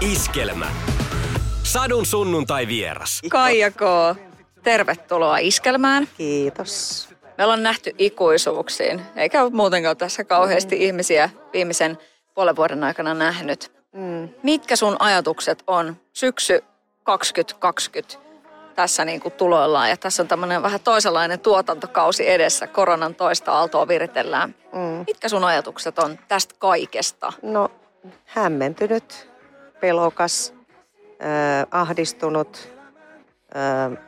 Iskelmä. Sadun sunnuntai vieras. Kaija K. Tervetuloa Iskelmään. Kiitos. Me ollaan nähty ikuisuuksiin, eikä ole muutenkaan tässä kauheasti mm. ihmisiä viimeisen puolen vuoden aikana nähnyt. Mm. Mitkä sun ajatukset on syksy 2020 tässä niin kuin tuloillaan ja tässä on tämmöinen vähän toisenlainen tuotantokausi edessä, koronan toista aaltoa viritellään. Mm. Mitkä sun ajatukset on tästä kaikesta? No hämmentynyt, pelokas, äh, ahdistunut, äh,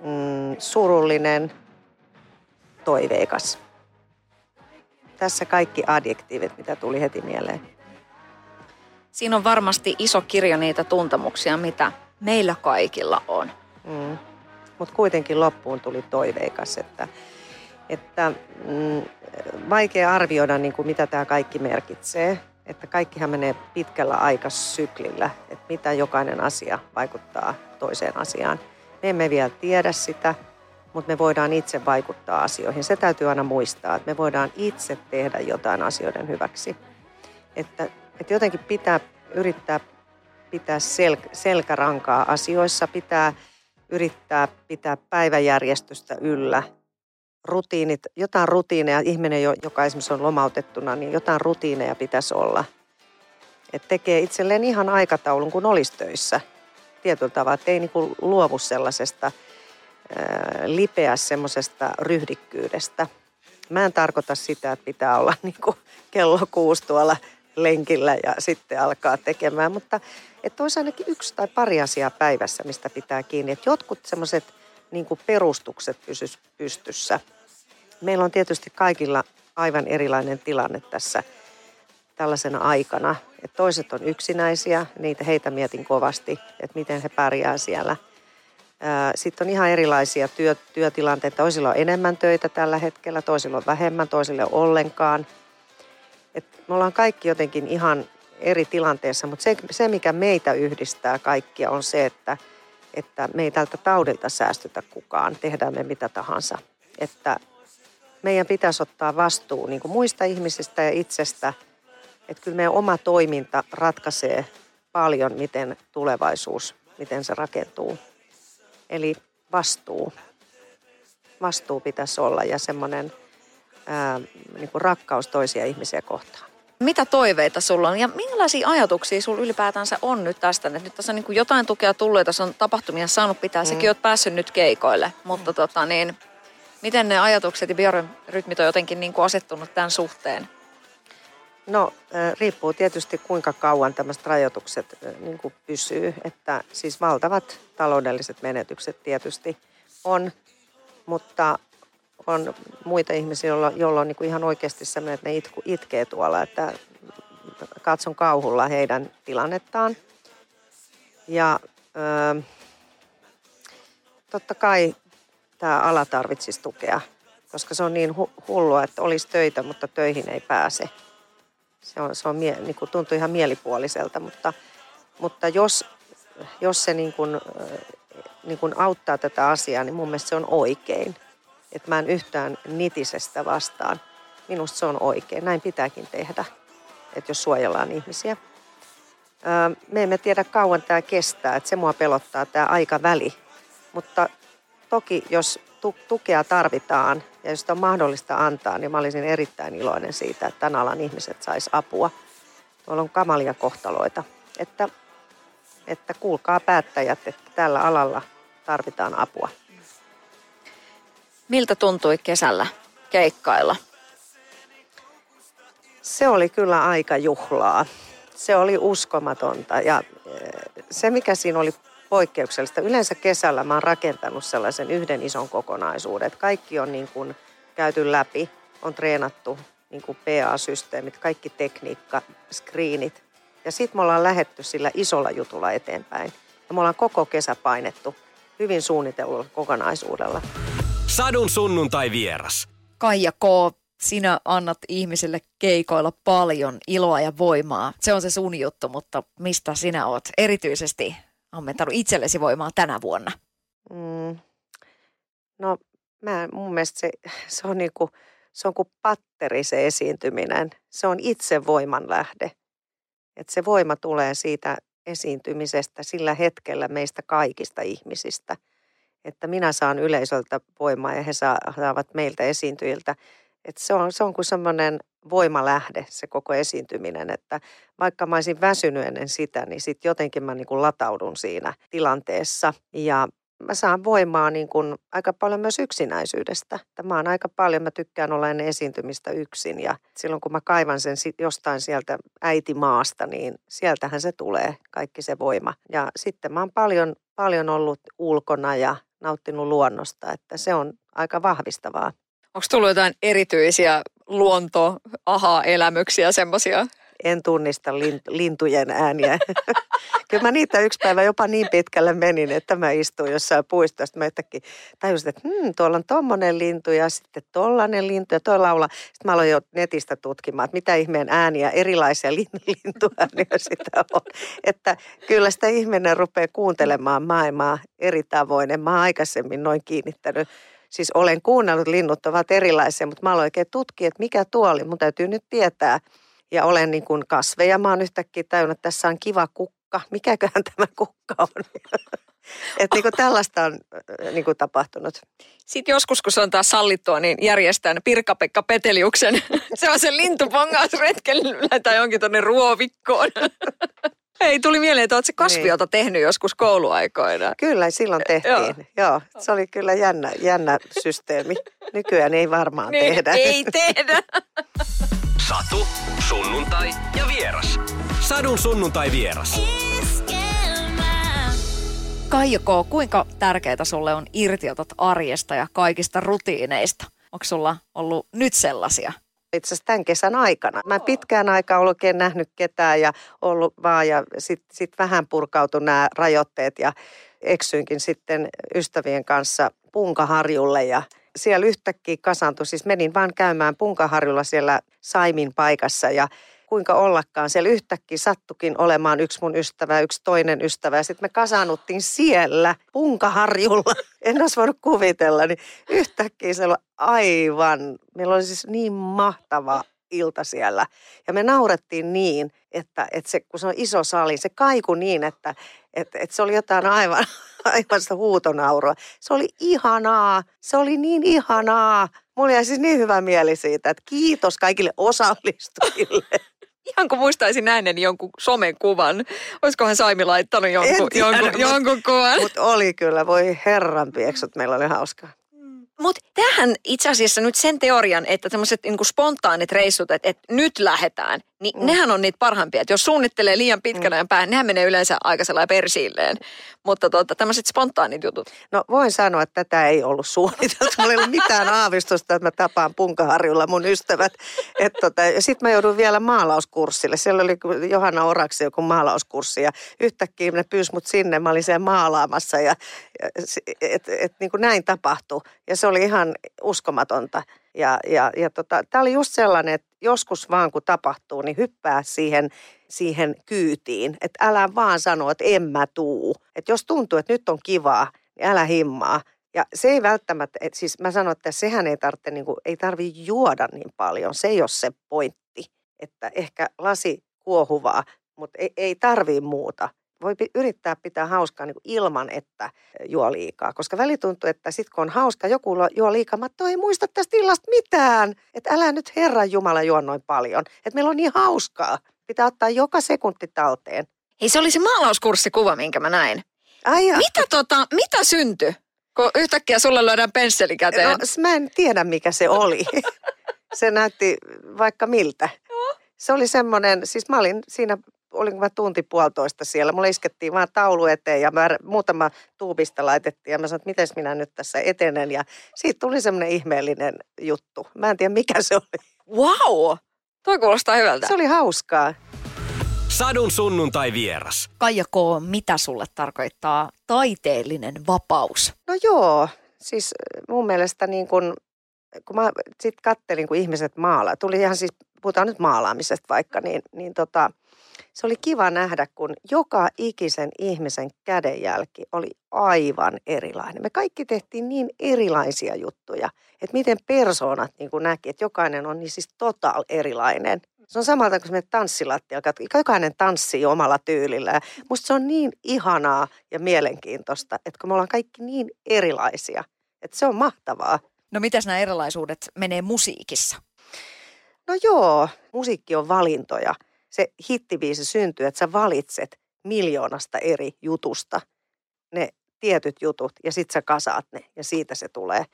mm, surullinen, toiveikas. Tässä kaikki adjektiivit, mitä tuli heti mieleen. Siinä on varmasti iso kirjo niitä tuntemuksia, mitä meillä kaikilla on. Mm. Mutta kuitenkin loppuun tuli toiveikas, että, että mm, vaikea arvioida, niin kuin mitä tämä kaikki merkitsee. Että kaikkihan menee pitkällä aikasyklillä, että mitä jokainen asia vaikuttaa toiseen asiaan. Me emme vielä tiedä sitä, mutta me voidaan itse vaikuttaa asioihin. Se täytyy aina muistaa, että me voidaan itse tehdä jotain asioiden hyväksi. Että, että jotenkin pitää yrittää pitää sel- selkärankaa asioissa, pitää yrittää pitää päiväjärjestystä yllä. Rutiinit, jotain rutiineja, ihminen, joka esimerkiksi on lomautettuna, niin jotain rutiineja pitäisi olla. Et tekee itselleen ihan aikataulun, kun olisi töissä tietyllä tavalla, että ei niin luovu sellaisesta ää, lipeä semmoisesta ryhdikkyydestä. Mä en tarkoita sitä, että pitää olla niin kuin kello kuusi tuolla lenkillä ja sitten alkaa tekemään, mutta että olisi ainakin yksi tai pari asiaa päivässä, mistä pitää kiinni. Että jotkut semmoiset niin perustukset pysyisi pystyssä. Meillä on tietysti kaikilla aivan erilainen tilanne tässä tällaisena aikana. Että toiset on yksinäisiä, niitä heitä mietin kovasti, että miten he pärjää siellä. Sitten on ihan erilaisia työ, työtilanteita. Toisilla on enemmän töitä tällä hetkellä, toisilla on vähemmän, toisille on ollenkaan. Et me ollaan kaikki jotenkin ihan eri tilanteessa, mutta se, se mikä meitä yhdistää kaikkia on se, että, että me ei tältä taudilta säästytä kukaan, tehdään me mitä tahansa. Että meidän pitäisi ottaa vastuu niin kuin muista ihmisistä ja itsestä, että kyllä meidän oma toiminta ratkaisee paljon, miten tulevaisuus, miten se rakentuu. Eli vastuu. Vastuu pitäisi olla ja semmoinen ää, niin kuin rakkaus toisia ihmisiä kohtaan. Mitä toiveita sulla on ja minkälaisia ajatuksia sulla ylipäätänsä on nyt tästä? Nyt tässä on niin jotain tukea tullut ja tässä on tapahtumia saanut pitää. Mm. Sekin oot päässyt nyt keikoille, mutta mm. tota niin, miten ne ajatukset ja biorytmit on jotenkin niin kuin asettunut tämän suhteen? No riippuu tietysti kuinka kauan tämmöiset rajoitukset niin kuin pysyy. Että siis valtavat taloudelliset menetykset tietysti on, mutta on muita ihmisiä, joilla, joilla on niin kuin ihan oikeasti sellainen, että ne itku, itkee tuolla, että katson kauhulla heidän tilannettaan. Ja ö, totta kai tämä ala tarvitsisi tukea, koska se on niin hu- hullua, että olisi töitä, mutta töihin ei pääse. Se, on, se on mie- niin kuin tuntuu ihan mielipuoliselta, mutta, mutta jos, jos se niin kuin, niin kuin auttaa tätä asiaa, niin mun mielestä se on oikein – että mä en yhtään nitisestä vastaan. Minusta se on oikein. Näin pitääkin tehdä, että jos suojellaan ihmisiä. Me emme tiedä kauan tämä kestää, että se mua pelottaa tämä aikaväli. Mutta toki jos tukea tarvitaan ja jos sitä on mahdollista antaa, niin mä olisin erittäin iloinen siitä, että tämän alan ihmiset sais apua. Tuolla on kamalia kohtaloita. Että, että kuulkaa päättäjät, että tällä alalla tarvitaan apua. Miltä tuntui kesällä keikkailla? Se oli kyllä aika juhlaa. Se oli uskomatonta ja eh, se mikä siinä oli poikkeuksellista. Yleensä kesällä mä oon rakentanut sellaisen yhden ison kokonaisuuden. Kaikki on niin kuin käyty läpi, on treenattu niin kuin PA-systeemit, kaikki tekniikka, screenit. Ja sitten me ollaan lähetty sillä isolla jutulla eteenpäin. Ja me ollaan koko kesä painettu hyvin suunnitellulla kokonaisuudella. Sadun sunnuntai vieras. Kaija K., sinä annat ihmisille keikoilla paljon iloa ja voimaa. Se on se sun juttu, mutta mistä sinä oot erityisesti ammentanut itsellesi voimaa tänä vuonna? Mm. No mä, mun mielestä se, se on niinku, se on kuin patteri se esiintyminen. Se on itse voiman lähde. Et se voima tulee siitä esiintymisestä sillä hetkellä meistä kaikista ihmisistä. Että minä saan yleisöltä voimaa ja he saavat meiltä esiintyjiltä. Et se, on, se on kuin semmoinen voimalähde se koko esiintyminen, että vaikka mä olisin väsynyt ennen sitä, niin sitten jotenkin mä niin kuin lataudun siinä tilanteessa. Ja mä saan voimaa niin kuin aika paljon myös yksinäisyydestä. Mä oon aika paljon, mä tykkään olla ennen esiintymistä yksin ja silloin kun mä kaivan sen jostain sieltä äitimaasta, niin sieltähän se tulee, kaikki se voima. Ja sitten mä oon paljon, paljon ollut ulkona ja nauttinut luonnosta, että se on aika vahvistavaa. Onko tullut jotain erityisiä luonto-aha-elämyksiä, semmoisia en tunnista lintujen ääniä. Kyllä mä niitä yksi päivä jopa niin pitkälle menin, että mä istuin jossain puistossa. Mä yhtäkkiä tajusin, että hmm, tuolla on tommonen lintu ja sitten tollanen lintu ja toi laula. Sitten mä aloin jo netistä tutkimaan, että mitä ihmeen ääniä, erilaisia lintuääniä sitä on. Että kyllä sitä ihminen rupeaa kuuntelemaan maailmaa eri tavoin. En mä aikaisemmin noin kiinnittänyt Siis olen kuunnellut, linnut ovat erilaisia, mutta mä aloin oikein tutkia, että mikä tuo oli. Mun täytyy nyt tietää, olen niin kuin kasveja. Mä oon yhtäkkiä tajunnut, että tässä on kiva kukka. Mikäköhän tämä kukka on? että niin kuin tällaista on äh, niin kuin tapahtunut. Sitten joskus, kun se on taas sallittua, niin järjestän Pirkka-Pekka Peteliuksen se on se lintupongausretkellä tai jonkin tuonne ruovikkoon. Ei, tuli mieleen, että olet se kasviota niin. tehnyt joskus kouluaikoina. Kyllä, silloin tehtiin. Joo. Joo se oli kyllä jännä, jännä systeemi. Nykyään ei varmaan niin, tehdä. Ei tehdä. Satu, sunnuntai ja vieras. Sadun sunnuntai vieras. Kaijako, kuinka tärkeää sulle on irtiotot arjesta ja kaikista rutiineista? Onko sulla ollut nyt sellaisia? Itse asiassa tämän kesän aikana. Mä pitkään aikaa ollut oikein nähnyt ketään ja ollut vaan ja sitten sit vähän purkautu nämä rajoitteet ja eksyinkin sitten ystävien kanssa Punkaharjulle ja siellä yhtäkkiä kasaantui. Siis menin vaan käymään Punkaharjulla siellä Saimin paikassa ja kuinka ollakaan. Siellä yhtäkkiä sattukin olemaan yksi mun ystävä, yksi toinen ystävä. Ja sitten me kasaannuttiin siellä Punkaharjulla. En olisi voinut kuvitella, niin yhtäkkiä se oli aivan, meillä oli siis niin mahtava ilta siellä. Ja me naurettiin niin, että, että se, kun se on iso sali, se kaiku niin, että, että, että se oli jotain aivan, aivan sitä huutonaurua. Se oli ihanaa, se oli niin ihanaa. Mulla jäi siis niin hyvä mieli siitä, että kiitos kaikille osallistujille. Ihan kuin muistaisin näinen jonkun somen kuvan. Olisikohan Saimi laittanut jonkun, jonkun, jonkun kuvan? Mutta oli kyllä, voi herran pieksut, meillä oli hauskaa. Mutta tähän itse asiassa nyt sen teorian, että tämmöiset niinku spontaanit reissut, että et nyt lähdetään, niin mm. nehän on niitä parhaimpia. Et jos suunnittelee liian pitkän mm. ajan päähän, nehän menee yleensä aika sellainen persiilleen. Mutta tota, tämmöiset spontaanit jutut. No voin sanoa, että tätä ei ollut suunniteltu. Mulla ei ollut mitään aavistusta, että mä tapaan Punkaharjulla mun ystävät. tota, ja sitten mä joudun vielä maalauskurssille. Siellä oli Johanna Oraksi joku maalauskurssi ja yhtäkkiä ne pyysi mut sinne. Mä olin siellä maalaamassa ja, ja et, et, et, niin kuin näin tapahtui. Ja se oli ihan uskomatonta. Ja, ja, ja tota, tämä oli just sellainen, että joskus vaan kun tapahtuu, niin hyppää siihen, siihen kyytiin. Että älä vaan sano, että en mä tuu. Että jos tuntuu, että nyt on kivaa, niin älä himmaa. Ja se ei välttämättä, et siis mä sanon, että sehän ei tarvitse, niin kuin, ei tarvi juoda niin paljon. Se ei ole se pointti. Että ehkä lasi kuohuvaa, mutta ei, ei tarvii muuta voi yrittää pitää hauskaa niin ilman, että juo liikaa. Koska väli tuntuu, että sitten kun on hauska, joku juo liikaa, mä ei muista tästä illasta mitään. Että älä nyt Herran Jumala juo noin paljon. Että meillä on niin hauskaa. Pitää ottaa joka sekunti talteen. Hei, se oli se maalauskurssikuva, minkä mä näin. Ai mitä, tota, mitä syntyi, kun yhtäkkiä sulle löydään pensseli käteen? No, mä en tiedä, mikä se oli. se näytti vaikka miltä. Se oli semmoinen, siis mä olin siinä olin mä tunti puolitoista siellä. Mulle iskettiin vaan taulu eteen ja mä, muutama tuubista laitettiin ja mä sanoin, että miten minä nyt tässä etenen. Ja siitä tuli semmoinen ihmeellinen juttu. Mä en tiedä mikä se oli. Wow! Toi kuulostaa hyvältä. Se oli hauskaa. Sadun sunnuntai vieras. Kaija K., mitä sulle tarkoittaa taiteellinen vapaus? No joo, siis mun mielestä niin kun, kun mä sitten kattelin, kun ihmiset maalaa, tuli ihan siis, puhutaan nyt maalaamisesta vaikka, niin, niin tota, se oli kiva nähdä, kun joka ikisen ihmisen kädenjälki oli aivan erilainen. Me kaikki tehtiin niin erilaisia juttuja, että miten persoonat niin näki, että jokainen on niin siis total erilainen. Se on samalta kuin me tanssilattialla. Jokainen tanssii omalla tyylillä. Ja musta se on niin ihanaa ja mielenkiintoista, että kun me ollaan kaikki niin erilaisia, että se on mahtavaa. No mitäs nämä erilaisuudet menee musiikissa? No joo, musiikki on valintoja. Se hittibiisi syntyy, että sä valitset miljoonasta eri jutusta ne tietyt jutut ja sit sä kasaat ne ja siitä se tulee.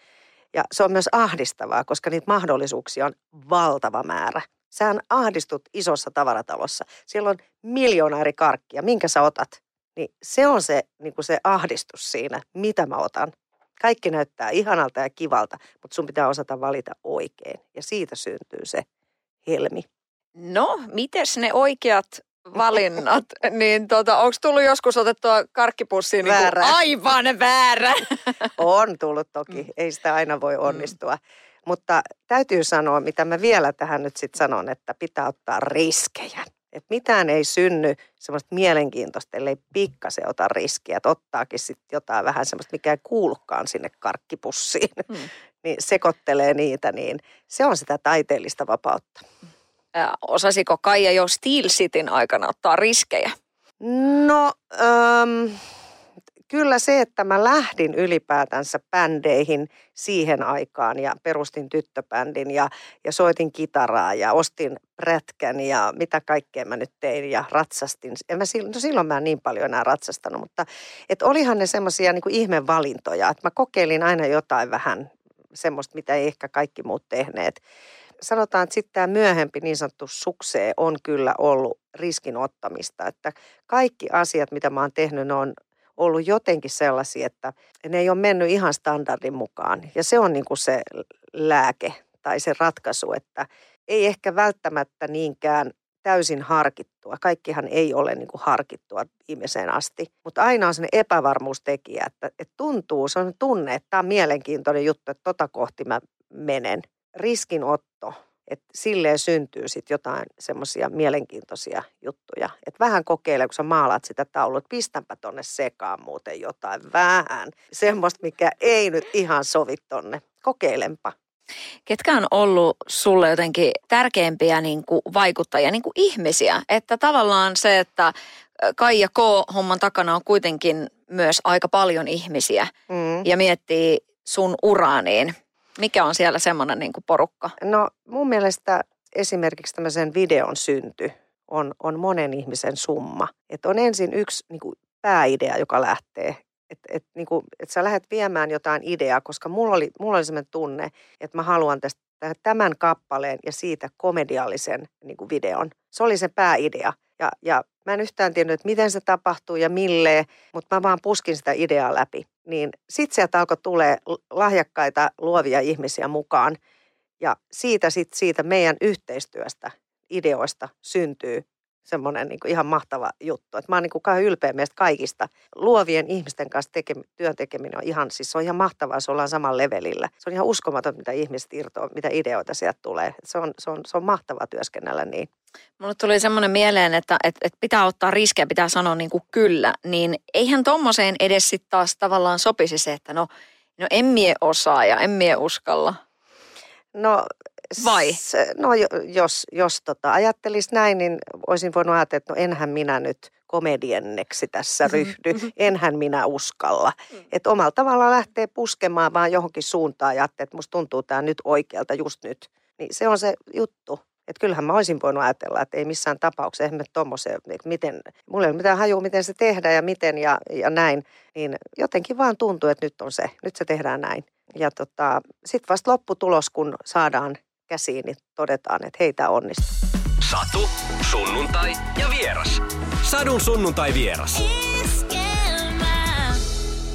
Ja se on myös ahdistavaa, koska niitä mahdollisuuksia on valtava määrä. Sähän ahdistut isossa tavaratalossa. Siellä on miljoona eri karkkia. Minkä sä otat? Niin se on se, niin kuin se ahdistus siinä, mitä mä otan. Kaikki näyttää ihanalta ja kivalta, mutta sun pitää osata valita oikein. Ja siitä syntyy se helmi. No, mites ne oikeat valinnat, niin tota, onko tullut joskus otettua karkkipussiin niin aivan väärä? On tullut toki, ei sitä aina voi onnistua. Mm. Mutta täytyy sanoa, mitä mä vielä tähän nyt sitten sanon, että pitää ottaa riskejä. Että mitään ei synny semmoista mielenkiintoista, ellei pikkasen ota riskiä. Että ottaakin sitten jotain vähän semmoista, mikä ei kuulukaan sinne karkkipussiin. Hmm. niin sekoittelee niitä, niin se on sitä taiteellista vapautta. Ja osasiko Kaija jo Steel Cityn aikana ottaa riskejä? No, ähm, kyllä se, että mä lähdin ylipäätänsä bändeihin siihen aikaan ja perustin tyttöbändin ja, ja soitin kitaraa ja ostin prätkän ja mitä kaikkea mä nyt tein ja ratsastin. En mä, no silloin mä en niin paljon enää ratsastanut, mutta et olihan ne semmoisia niin ihmevalintoja, että mä kokeilin aina jotain vähän semmoista, mitä ei ehkä kaikki muut tehneet sanotaan, että sitten tämä myöhempi niin sanottu suksee on kyllä ollut riskin ottamista. Että kaikki asiat, mitä mä oon tehnyt, ne on ollut jotenkin sellaisia, että ne ei ole mennyt ihan standardin mukaan. Ja se on niin kuin se lääke tai se ratkaisu, että ei ehkä välttämättä niinkään täysin harkittua. Kaikkihan ei ole niin kuin harkittua viimeiseen asti. Mutta aina on sellainen epävarmuustekijä, että, että tuntuu, se on tunne, että tämä on mielenkiintoinen juttu, että tota kohti mä menen. Riskinotto että silleen syntyy sitten jotain semmoisia mielenkiintoisia juttuja. Että vähän kokeile, kun sä maalaat sitä taulua, että pistänpä tonne sekaan muuten jotain vähän. Semmoista, mikä ei nyt ihan sovi tonne. Kokeilempa. Ketkä on ollut sulle jotenkin tärkeimpiä niin kuin vaikuttajia, niin kuin ihmisiä? Että tavallaan se, että Kaija K-homman takana on kuitenkin myös aika paljon ihmisiä mm. ja miettii sun uraaniin mikä on siellä semmoinen niin kuin porukka? No mun mielestä esimerkiksi tämmöisen videon synty on, on monen ihmisen summa. Että on ensin yksi niin kuin pääidea, joka lähtee. Että et, niin et sä lähdet viemään jotain ideaa, koska mulla oli, mulla oli semmoinen tunne, että mä haluan tästä tämän kappaleen ja siitä komediallisen niin kuin videon. Se oli se pääidea. Ja, ja mä en yhtään tiennyt, että miten se tapahtuu ja milleen, mutta mä vaan puskin sitä ideaa läpi niin sitten sieltä alkoi tulee lahjakkaita luovia ihmisiä mukaan. Ja siitä, sit, siitä meidän yhteistyöstä, ideoista syntyy semmoinen niin ihan mahtava juttu. Et mä oon niin kuin ylpeä meistä kaikista. Luovien ihmisten kanssa teke, työn tekeminen on ihan, siis se on ihan mahtavaa, se ollaan samalla levelillä. Se on ihan uskomaton, mitä ihmiset irtoaa, mitä ideoita sieltä tulee. Se on, se on, se on mahtavaa työskennellä niin. Mulle tuli semmoinen mieleen, että, että, että pitää ottaa riskejä, pitää sanoa niin kuin kyllä. Niin eihän tommoseen edes sitten taas tavallaan sopisi se, että no, no en mie osaa ja en mie uskalla. No vai? No jos, jos tota, ajattelisi näin, niin olisin voinut ajatella, että no enhän minä nyt komedienneksi tässä mm-hmm, ryhdy, mm-hmm. enhän minä uskalla. Mm. Että omalla tavalla lähtee puskemaan vaan johonkin suuntaan ja että musta tuntuu tämä nyt oikealta just nyt. Niin se on se juttu. Että kyllähän mä olisin voinut ajatella, että ei missään tapauksessa, eihän me tommoseen, että miten, mulla ei ole mitään hajua, miten se tehdään ja miten ja, ja näin. Niin jotenkin vaan tuntuu, että nyt on se, nyt se tehdään näin. Ja tota, sitten vasta lopputulos, kun saadaan käsiin, niin todetaan, että heitä onnistuu. Satu, sunnuntai ja vieras. Sadun sunnuntai vieras.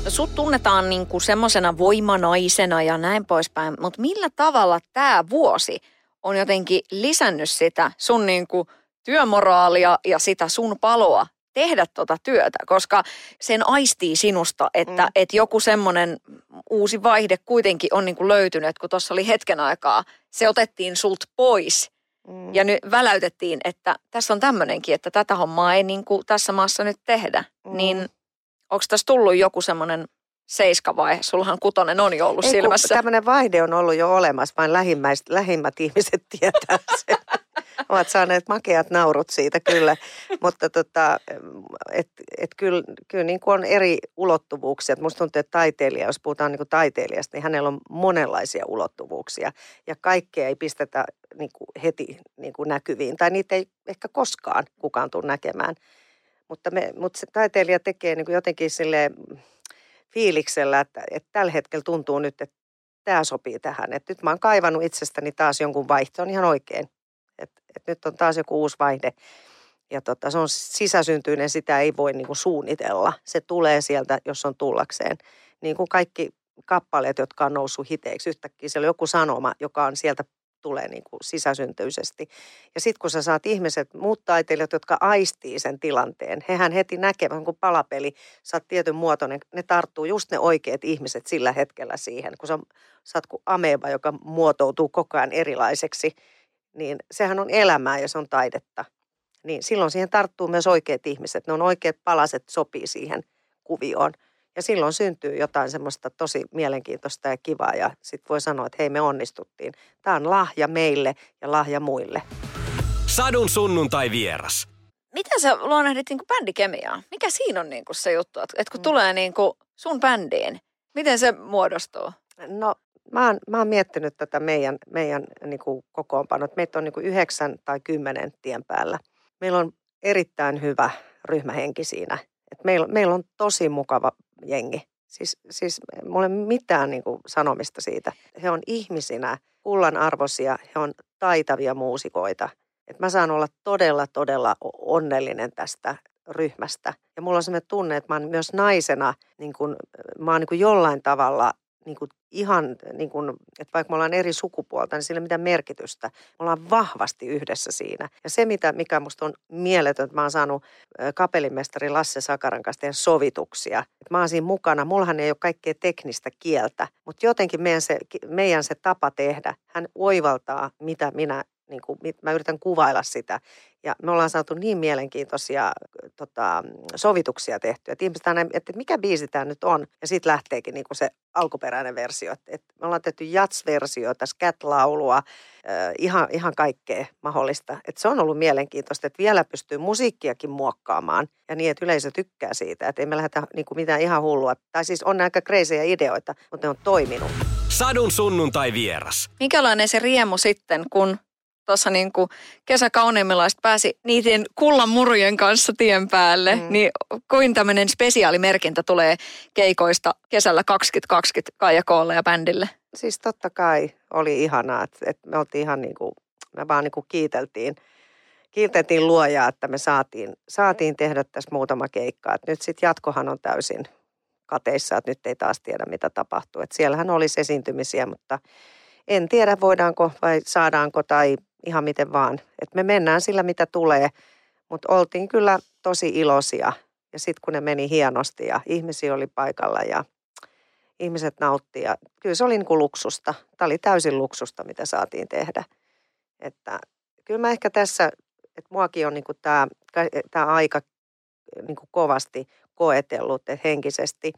Sut tunnetaan niinku semmoisena voimanaisena ja näin poispäin, mutta millä tavalla tämä vuosi on jotenkin lisännyt sitä sun niinku työmoraalia ja sitä sun paloa tehdä tota työtä, koska sen aistii sinusta, että mm. et joku semmoinen uusi vaihde kuitenkin on niinku löytynyt, kun tuossa oli hetken aikaa, se otettiin sult pois mm. ja nyt väläytettiin, että tässä on tämmöinenkin, että tätä hommaa ei niinku tässä maassa nyt tehdä. Mm. Niin onko tässä tullut joku semmoinen seiskavaihe? Sullahan kutonen on jo ollut Ei, silmässä. Tämmöinen vaihde on ollut jo olemassa, vain lähimmäiset, lähimmät ihmiset tietää sen. Ovat saaneet makeat naurut siitä kyllä, mutta tota, et, et kyllä, kyllä niin kuin on eri ulottuvuuksia. Et musta tuntuu, että taiteilija, jos puhutaan niin kuin taiteilijasta, niin hänellä on monenlaisia ulottuvuuksia ja kaikkea ei pistetä niin kuin heti niin kuin näkyviin tai niitä ei ehkä koskaan kukaan tule näkemään. Mutta, me, mutta se taiteilija tekee niin kuin jotenkin sille fiiliksellä, että, että tällä hetkellä tuntuu nyt, että tämä sopii tähän. Että nyt mä oon kaivannut itsestäni taas jonkun vaihtoon on ihan oikein. Että, että nyt on taas joku uusi vaihde. Ja tota, se on sisäsyntyinen, sitä ei voi niin kuin suunnitella. Se tulee sieltä, jos on tullakseen. Niin kuin kaikki kappaleet, jotka on noussut hiteiksi. Yhtäkkiä siellä on joku sanoma, joka on sieltä tulee niin kuin sisäsyntyisesti. Ja sitten kun sä saat ihmiset, muut taiteilijat, jotka aistii sen tilanteen, hehän heti näkevät, kun palapeli, sä oot tietyn muotoinen, ne tarttuu just ne oikeat ihmiset sillä hetkellä siihen. Kun sä, sä oot kuin ameba, joka muotoutuu koko ajan erilaiseksi, niin sehän on elämää ja se on taidetta. Niin silloin siihen tarttuu myös oikeat ihmiset. Ne on oikeat palaset, sopii siihen kuvioon. Ja silloin syntyy jotain semmoista tosi mielenkiintoista ja kivaa ja sitten voi sanoa, että hei me onnistuttiin. Tämä on lahja meille ja lahja muille. Sadun sunnuntai vieras. Miten sä luonnehdit niinku bändikemiaa? Mikä siinä on niinku se juttu, että et kun mm. tulee niinku sun bändiin, miten se muodostuu? No mä oon, mä oon miettinyt tätä meidän, meidän niin kuin kokoonpanot. Meitä on niin kuin yhdeksän tai kymmenen tien päällä. Meillä on erittäin hyvä ryhmähenki siinä. Et meillä, meillä on tosi mukava jengi. Siis, siis mulla ei ole mitään niin kuin sanomista siitä. He on ihmisinä kullan arvoisia, he on taitavia muusikoita. Et mä saan olla todella, todella onnellinen tästä ryhmästä. Ja mulla on sellainen tunne, että mä oon myös naisena, niin kun, mä oon niin kuin jollain tavalla niin kuin ihan, niin kuin, että vaikka me ollaan eri sukupuolta, niin sillä ei mitään merkitystä. Me ollaan vahvasti yhdessä siinä. Ja se, mitä, mikä musta on mieletön, että mä oon saanut kapellimestari Lasse Sakaran kanssa tehdä sovituksia. Että mä oon siinä mukana. Mullahan ei ole kaikkea teknistä kieltä, mutta jotenkin meidän se, meidän se tapa tehdä, hän oivaltaa, mitä minä niin kuin, mä yritän kuvailla sitä. Ja me ollaan saatu niin mielenkiintoisia tota, sovituksia tehtyä, että ihmiset aina, että mikä biisi tämä nyt on. Ja sitten lähteekin niin kuin se alkuperäinen versio. Että, että me ollaan tehty jats-versiota, scat-laulua, äh, ihan, ihan kaikkea mahdollista. Että se on ollut mielenkiintoista, että vielä pystyy musiikkiakin muokkaamaan ja niin, että yleisö tykkää siitä. Että ei me lähdetä niin kuin mitään ihan hullua. Tai siis on aika kreisejä ideoita, mutta ne on toiminut. Sadun sunnuntai vieras. Minkälainen se riemu sitten, kun tuossa niin kuin kesäkauneimmilla pääsi niiden kullan murujen kanssa tien päälle, mm. niin kuin tämmöinen spesiaalimerkintä tulee keikoista kesällä 2020 Kaija Koolle ja bändille? Siis totta kai oli ihanaa, että, että me oltiin ihan niin kuin, me vaan niin kuin kiiteltiin, kiiteltiin luojaa, että me saatiin, saatiin tehdä tässä muutama keikka. Että nyt sitten jatkohan on täysin kateissa, että nyt ei taas tiedä mitä tapahtuu. Että siellähän olisi esiintymisiä, mutta en tiedä voidaanko vai saadaanko tai ihan miten vaan. Et me mennään sillä, mitä tulee, mutta oltiin kyllä tosi iloisia. Ja sitten kun ne meni hienosti ja ihmisiä oli paikalla ja ihmiset nauttivat. Ja kyllä se oli niin kuin luksusta. Tämä oli täysin luksusta, mitä saatiin tehdä. Että kyllä mä ehkä tässä, että muakin on niin kuin tämä, tämä aika niin kuin kovasti koetellut että henkisesti.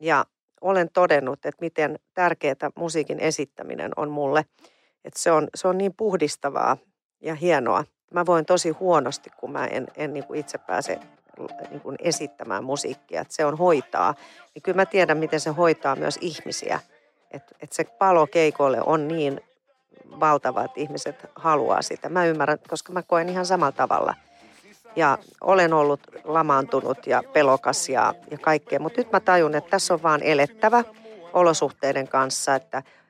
Ja olen todennut, että miten tärkeää musiikin esittäminen on mulle – että se on, se on niin puhdistavaa ja hienoa. Mä voin tosi huonosti, kun mä en, en niin kuin itse pääse niin kuin esittämään musiikkia. Että se on hoitaa. Niin kyllä mä tiedän, miten se hoitaa myös ihmisiä. Että et se palo keikoille on niin valtava, että ihmiset haluaa sitä. Mä ymmärrän, koska mä koen ihan samalla tavalla. Ja olen ollut lamaantunut ja pelokas ja, ja kaikkea. Mutta nyt mä tajun, että tässä on vaan elettävä olosuhteiden kanssa, että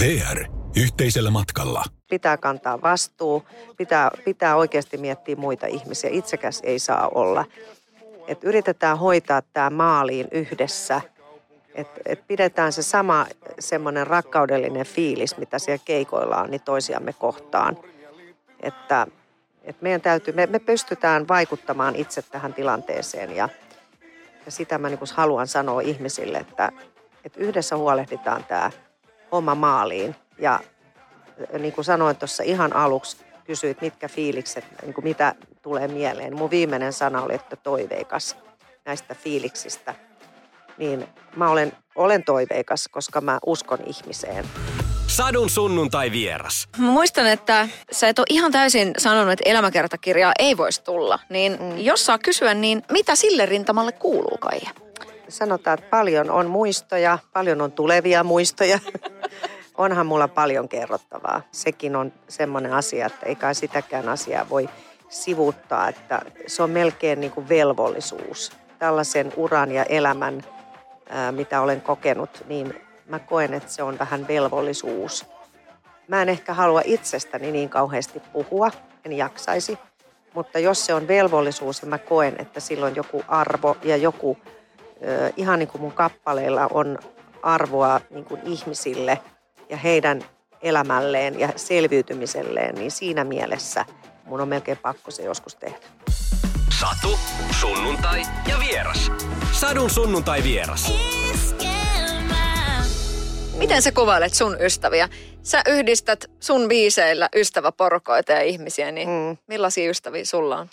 VR. Yhteisellä matkalla. Pitää kantaa vastuu, pitää, pitää oikeasti miettiä muita ihmisiä. Itsekäs ei saa olla. Et yritetään hoitaa tämä maaliin yhdessä. Et, et pidetään se sama semmoinen rakkaudellinen fiilis, mitä siellä keikoilla on, niin toisiamme kohtaan. Että et meidän täytyy, me, me pystytään vaikuttamaan itse tähän tilanteeseen ja, ja sitä mä niin haluan sanoa ihmisille, että, että yhdessä huolehditaan tämä homma maaliin. Ja niin kuin sanoin tuossa ihan aluksi, kysyit mitkä fiilikset, niin kuin mitä tulee mieleen. Mun viimeinen sana oli, että toiveikas näistä fiiliksistä. Niin mä olen, olen toiveikas, koska mä uskon ihmiseen. Sadun sunnuntai vieras. Mä muistan, että sä et ole ihan täysin sanonut, että elämäkertakirjaa ei voisi tulla. Niin mm. jos saa kysyä, niin mitä sille rintamalle kuuluu, Kaija? Sanotaan, että paljon on muistoja, paljon on tulevia muistoja. Onhan mulla paljon kerrottavaa. Sekin on semmoinen asia, että ei kai sitäkään asiaa voi sivuuttaa, että se on melkein niin kuin velvollisuus. Tällaisen uran ja elämän, mitä olen kokenut, niin mä koen, että se on vähän velvollisuus. Mä en ehkä halua itsestäni niin kauheasti puhua, en jaksaisi, mutta jos se on velvollisuus ja mä koen, että silloin joku arvo ja joku, ihan niin kuin mun kappaleilla on arvoa niin kuin ihmisille ja heidän elämälleen ja selviytymiselleen, niin siinä mielessä mun on melkein pakko se joskus tehdä. Satu, sunnuntai ja vieras. Sadun sunnuntai vieras. Miten sä kuvailet sun ystäviä? Sä yhdistät sun biiseillä ystäväporkoita ja ihmisiä, niin mm. millaisia ystäviä sulla on?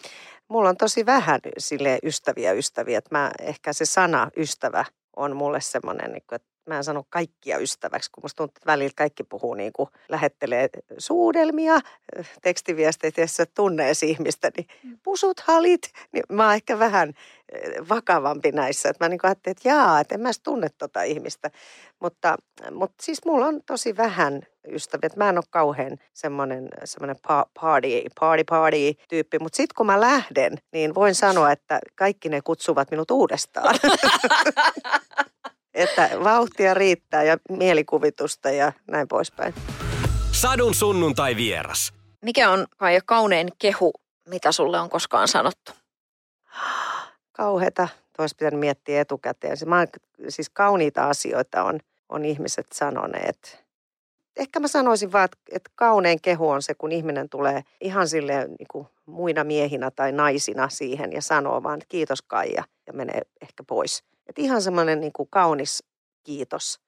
Mulla on tosi vähän sille ystäviä ystäviä. Että mä, ehkä se sana ystävä on mulle semmoinen, niin että mä en sano kaikkia ystäväksi, kun musta tuntuu, että välillä kaikki puhuu niin kuin lähettelee suudelmia, tekstiviesteitä, jos tunne ihmistä, niin mm. pusut, halit, niin mä oon ehkä vähän eh, vakavampi näissä. Että mä niin ajattelin, että jaa, että en mä tunne tota ihmistä. Mutta, mutta siis mulla on tosi vähän ystäviä. Mä en ole kauhean semmoinen, semmoinen party, party, party tyyppi. Mutta sitten kun mä lähden, niin voin sanoa, että kaikki ne kutsuvat minut uudestaan. että vauhtia riittää ja mielikuvitusta ja näin poispäin. Sadun sunnuntai vieras. Mikä on kai kaunein kehu, mitä sulle on koskaan sanottu? Kauheita. Tuossa pitänyt miettiä etukäteen. Mä, siis kauniita asioita on, on ihmiset sanoneet. Ehkä mä sanoisin vaan, että, että kaunein kehu on se, kun ihminen tulee ihan silleen niin kuin muina miehinä tai naisina siihen ja sanoo vaan, että kiitos Kaija ja menee ehkä pois. Että ihan semmoinen niin kuin kaunis kiitos.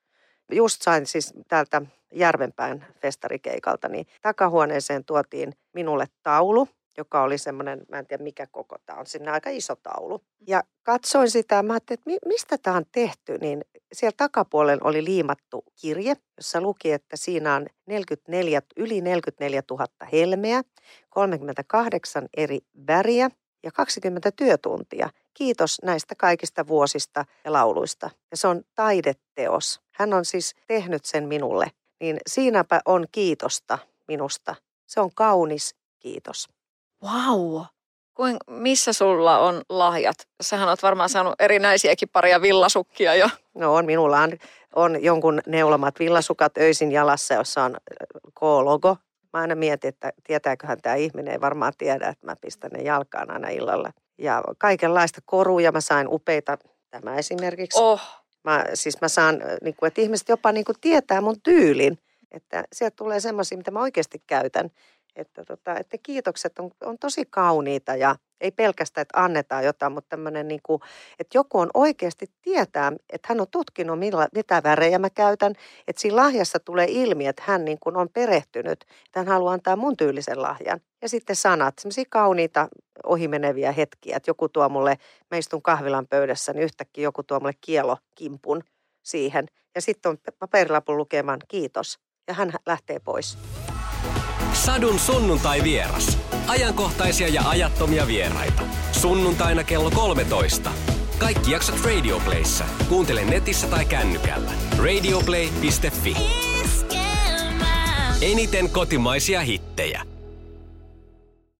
Just sain siis täältä Järvenpään festarikeikalta, niin takahuoneeseen tuotiin minulle taulu, joka oli semmoinen, mä en tiedä mikä koko tämä on, sinne aika iso taulu. Ja katsoin sitä ja mä ajattelin, että mistä tämä on tehty, niin siellä takapuolella oli liimattu kirje, jossa luki, että siinä on 44, yli 44 000 helmeä, 38 eri väriä ja 20 työtuntia. Kiitos näistä kaikista vuosista ja lauluista. Ja se on taideteos. Hän on siis tehnyt sen minulle. Niin siinäpä on kiitosta minusta. Se on kaunis kiitos. Wow. Kuin, missä sulla on lahjat? Sähän oot varmaan saanut erinäisiäkin paria villasukkia jo. No on, minulla on, on jonkun neulomat villasukat öisin jalassa, jossa on K-logo. Mä aina mietin, että tietääköhän tämä ihminen, ei varmaan tiedä, että mä pistän ne jalkaan aina illalla ja kaikenlaista koruja. Mä sain upeita, tämä esimerkiksi. Oh. Mä, siis mä saan, niin kuin, että ihmiset jopa niin kuin tietää mun tyylin. Että sieltä tulee semmoisia, mitä mä oikeasti käytän. Että, tota, että kiitokset on, on tosi kauniita ja ei pelkästään, että annetaan jotain, mutta tämmöinen, niin kuin, että joku on oikeasti tietää, että hän on tutkinut, millä, mitä värejä mä käytän. Että siinä lahjassa tulee ilmi, että hän niin kuin on perehtynyt, että hän haluaa antaa mun tyylisen lahjan. Ja sitten sanat, semmoisia kauniita ohimeneviä hetkiä, että joku tuo mulle, mä istun kahvilan pöydässä, niin yhtäkkiä joku tuo mulle kielokimpun siihen. Ja sitten on paperilapun lukemaan kiitos. Ja hän lähtee pois. Sadun sunnuntai vieras. Ajankohtaisia ja ajattomia vieraita. Sunnuntaina kello 13. Kaikki jaksot Radioplayssa. Kuuntele netissä tai kännykällä. Radioplay.fi. Eniten kotimaisia hittejä.